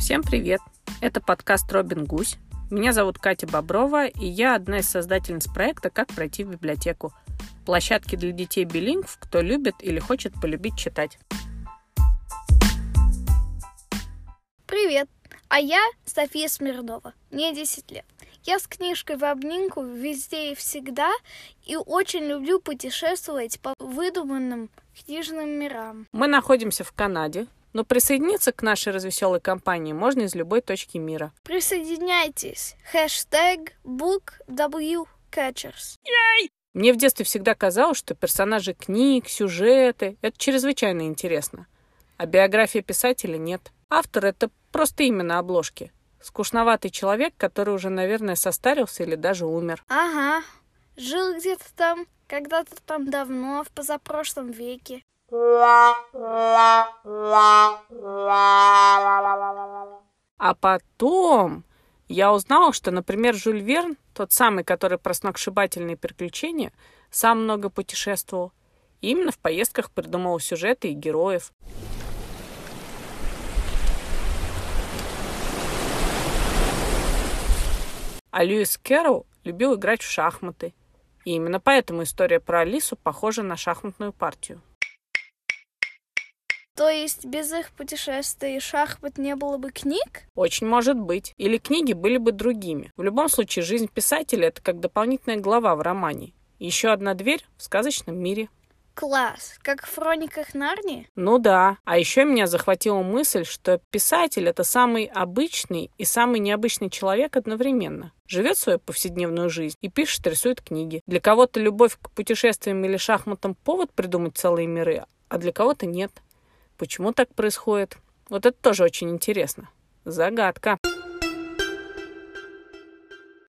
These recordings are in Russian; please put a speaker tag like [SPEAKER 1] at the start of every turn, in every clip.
[SPEAKER 1] Всем привет! Это подкаст «Робин Гусь». Меня зовут Катя Боброва, и я одна из создательниц проекта «Как пройти в библиотеку» площадки для детей билингв, кто любит или хочет полюбить читать.
[SPEAKER 2] Привет! А я София Смирнова. Мне 10 лет. Я с книжкой в обнимку везде и всегда, и очень люблю путешествовать по выдуманным книжным мирам.
[SPEAKER 1] Мы находимся в Канаде, но присоединиться к нашей развеселой компании можно из любой точки мира.
[SPEAKER 2] Присоединяйтесь. Хэштег BookWCatchers.
[SPEAKER 1] Мне в детстве всегда казалось, что персонажи книг, сюжеты — это чрезвычайно интересно. А биография писателя нет. Автор — это просто имя на обложке. Скучноватый человек, который уже, наверное, состарился или даже умер.
[SPEAKER 2] Ага. Жил где-то там, когда-то там давно, в позапрошлом веке.
[SPEAKER 1] А потом я узнала, что, например, Жюль Верн, тот самый, который про сногсшибательные приключения, сам много путешествовал. И именно в поездках придумывал сюжеты и героев. А Льюис Кэрролл любил играть в шахматы. И именно поэтому история про Алису похожа на шахматную партию.
[SPEAKER 2] То есть без их путешествий и шахмат не было бы книг?
[SPEAKER 1] Очень может быть. Или книги были бы другими. В любом случае, жизнь писателя — это как дополнительная глава в романе. Еще одна дверь в сказочном мире.
[SPEAKER 2] Класс. Как в хрониках Нарнии?
[SPEAKER 1] Ну да. А еще меня захватила мысль, что писатель — это самый обычный и самый необычный человек одновременно. Живет свою повседневную жизнь и пишет, рисует книги. Для кого-то любовь к путешествиям или шахматам — повод придумать целые миры, а для кого-то нет. Почему так происходит? Вот это тоже очень интересно. Загадка.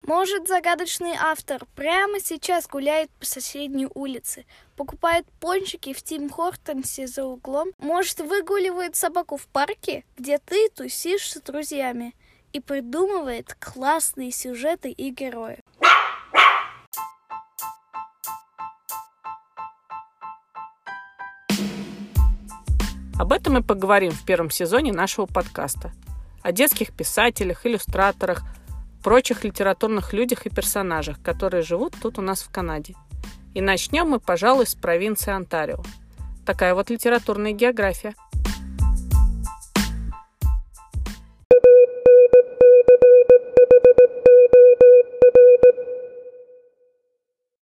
[SPEAKER 2] Может, загадочный автор прямо сейчас гуляет по соседней улице, покупает пончики в Тим Хортонсе за углом, может, выгуливает собаку в парке, где ты тусишь с друзьями, и придумывает классные сюжеты и герои.
[SPEAKER 1] Об этом мы поговорим в первом сезоне нашего подкаста. О детских писателях, иллюстраторах, прочих литературных людях и персонажах, которые живут тут у нас в Канаде. И начнем мы, пожалуй, с провинции Онтарио. Такая вот литературная география –